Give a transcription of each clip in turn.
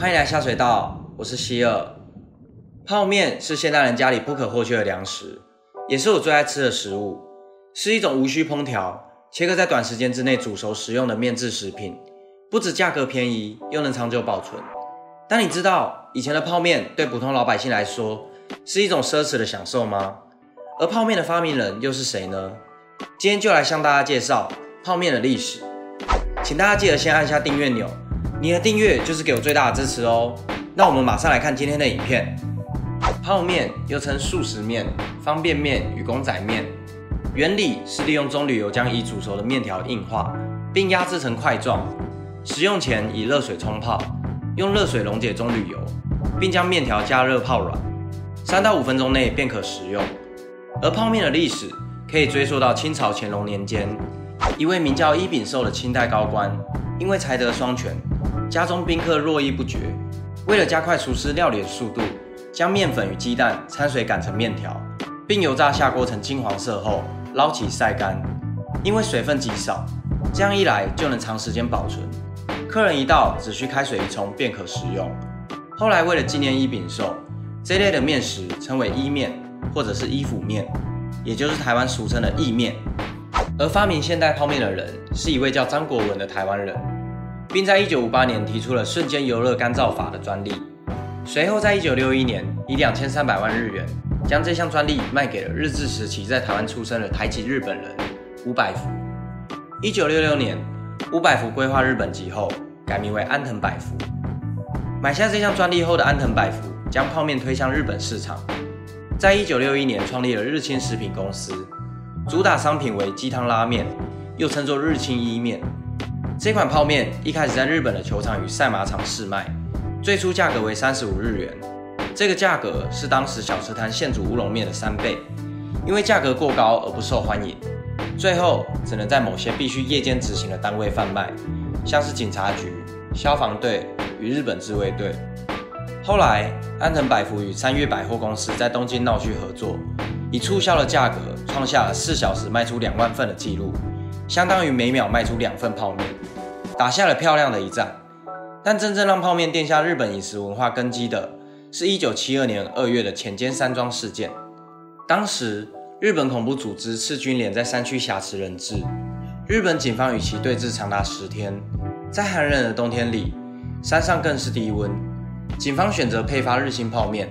欢迎来下水道，我是希尔。泡面是现代人家里不可或缺的粮食，也是我最爱吃的食物，是一种无需烹调、切割在短时间之内煮熟食用的面制食品，不止价格便宜，又能长久保存。但你知道以前的泡面对普通老百姓来说是一种奢侈的享受吗？而泡面的发明人又是谁呢？今天就来向大家介绍泡面的历史。请大家记得先按下订阅钮，你的订阅就是给我最大的支持哦。那我们马上来看今天的影片。泡面又称速食面、方便面与公仔面，原理是利用棕榈油将已煮熟的面条硬化，并压制成块状。食用前以热水冲泡，用热水溶解棕榈油，并将面条加热泡软，三到五分钟内便可食用。而泡面的历史可以追溯到清朝乾隆年间。一位名叫伊秉寿的清代高官，因为才德双全，家中宾客络绎不绝。为了加快厨师料理的速度，将面粉与鸡蛋掺水擀成面条，并油炸下锅成金黄色后捞起晒干。因为水分极少，这样一来就能长时间保存。客人一到，只需开水一冲便可食用。后来为了纪念伊秉寿，这类的面食称为伊面，或者是伊府面，也就是台湾俗称的意面。而发明现代泡面的人是一位叫张国文的台湾人，并在1958年提出了瞬间油热干燥法的专利。随后在1961年以2300万日元将这项专利卖给了日治时期在台湾出生的台籍日本人五百福。1966年，五百福规划日本籍后改名为安藤百福。买下这项专利后的安藤百福将泡面推向日本市场，在1961年创立了日清食品公司。主打商品为鸡汤拉面，又称作日清伊面。这款泡面一开始在日本的球场与赛马场试卖，最初价格为三十五日元。这个价格是当时小吃摊现煮乌龙面的三倍，因为价格过高而不受欢迎，最后只能在某些必须夜间执行的单位贩卖，像是警察局、消防队与日本自卫队。后来，安藤百福与三月百货公司在东京闹区合作。以促销的价格创下了四小时卖出两万份的纪录，相当于每秒卖出两份泡面，打下了漂亮的一战。但真正让泡面奠下日本饮食文化根基的，是一九七二年二月的浅间山庄事件。当时，日本恐怖组织赤军连在山区挟持人质，日本警方与其对峙长达十天。在寒冷的冬天里，山上更是低温，警方选择配发日清泡面，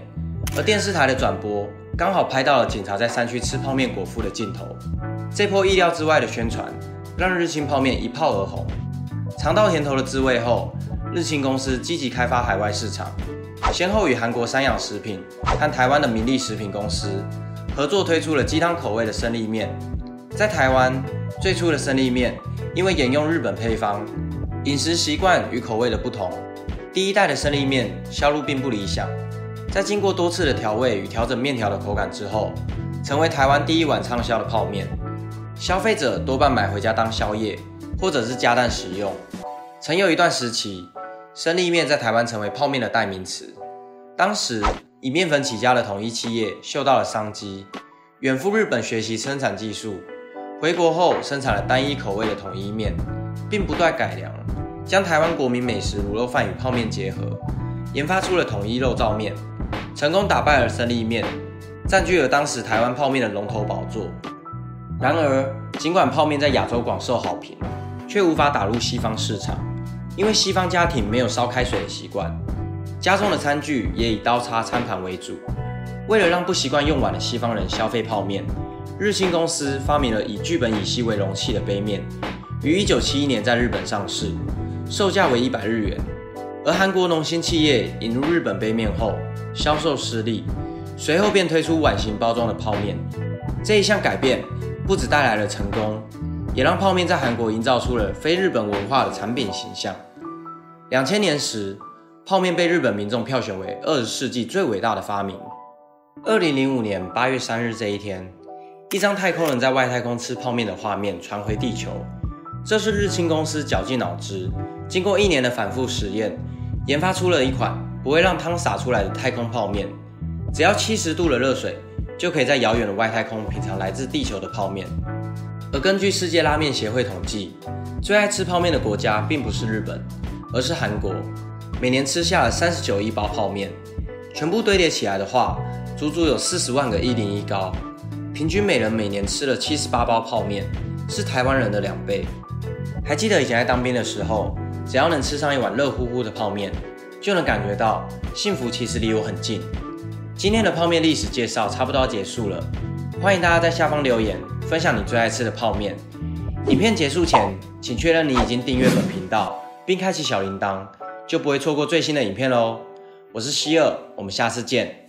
而电视台的转播。刚好拍到了警察在山区吃泡面果腹的镜头，这波意料之外的宣传让日清泡面一炮而红。尝到甜头的滋味后，日清公司积极开发海外市场，先后与韩国三养食品和台湾的民利食品公司合作推出了鸡汤口味的生力面。在台湾最初的生力面，因为沿用日本配方，饮食习惯与口味的不同，第一代的生力面销路并不理想。在经过多次的调味与调整面条的口感之后，成为台湾第一碗畅销的泡面。消费者多半买回家当宵夜，或者是加蛋食用。曾有一段时期，生力面在台湾成为泡面的代名词。当时以面粉起家的统一企业嗅到了商机，远赴日本学习生产技术，回国后生产了单一口味的统一面，并不断改良，将台湾国民美食卤肉饭与泡面结合，研发出了统一肉燥面。成功打败了生力面，占据了当时台湾泡面的龙头宝座。然而，尽管泡面在亚洲广受好评，却无法打入西方市场，因为西方家庭没有烧开水的习惯，家中的餐具也以刀叉、餐盘为主。为了让不习惯用碗的西方人消费泡面，日清公司发明了以聚苯乙烯为容器的杯面，于1971年在日本上市，售价为100日元。而韩国农心企业引入日本杯面后，销售失利，随后便推出碗形包装的泡面。这一项改变不只带来了成功，也让泡面在韩国营造出了非日本文化的产品形象。两千年时，泡面被日本民众票选为二十世纪最伟大的发明。二零零五年八月三日这一天，一张太空人在外太空吃泡面的画面传回地球。这是日清公司绞尽脑汁，经过一年的反复实验，研发出了一款。不会让汤洒出来的太空泡面，只要七十度的热水，就可以在遥远的外太空品尝来自地球的泡面。而根据世界拉面协会统计，最爱吃泡面的国家并不是日本，而是韩国。每年吃下了三十九亿包泡面，全部堆叠起来的话，足足有四十万个一零一高。平均每人每年吃了七十八包泡面，是台湾人的两倍。还记得以前在当兵的时候，只要能吃上一碗热乎乎的泡面，就能感觉到幸福其实离我很近。今天的泡面历史介绍差不多要结束了，欢迎大家在下方留言分享你最爱吃的泡面。影片结束前，请确认你已经订阅本频道，并开启小铃铛，就不会错过最新的影片喽。我是希尔，我们下次见。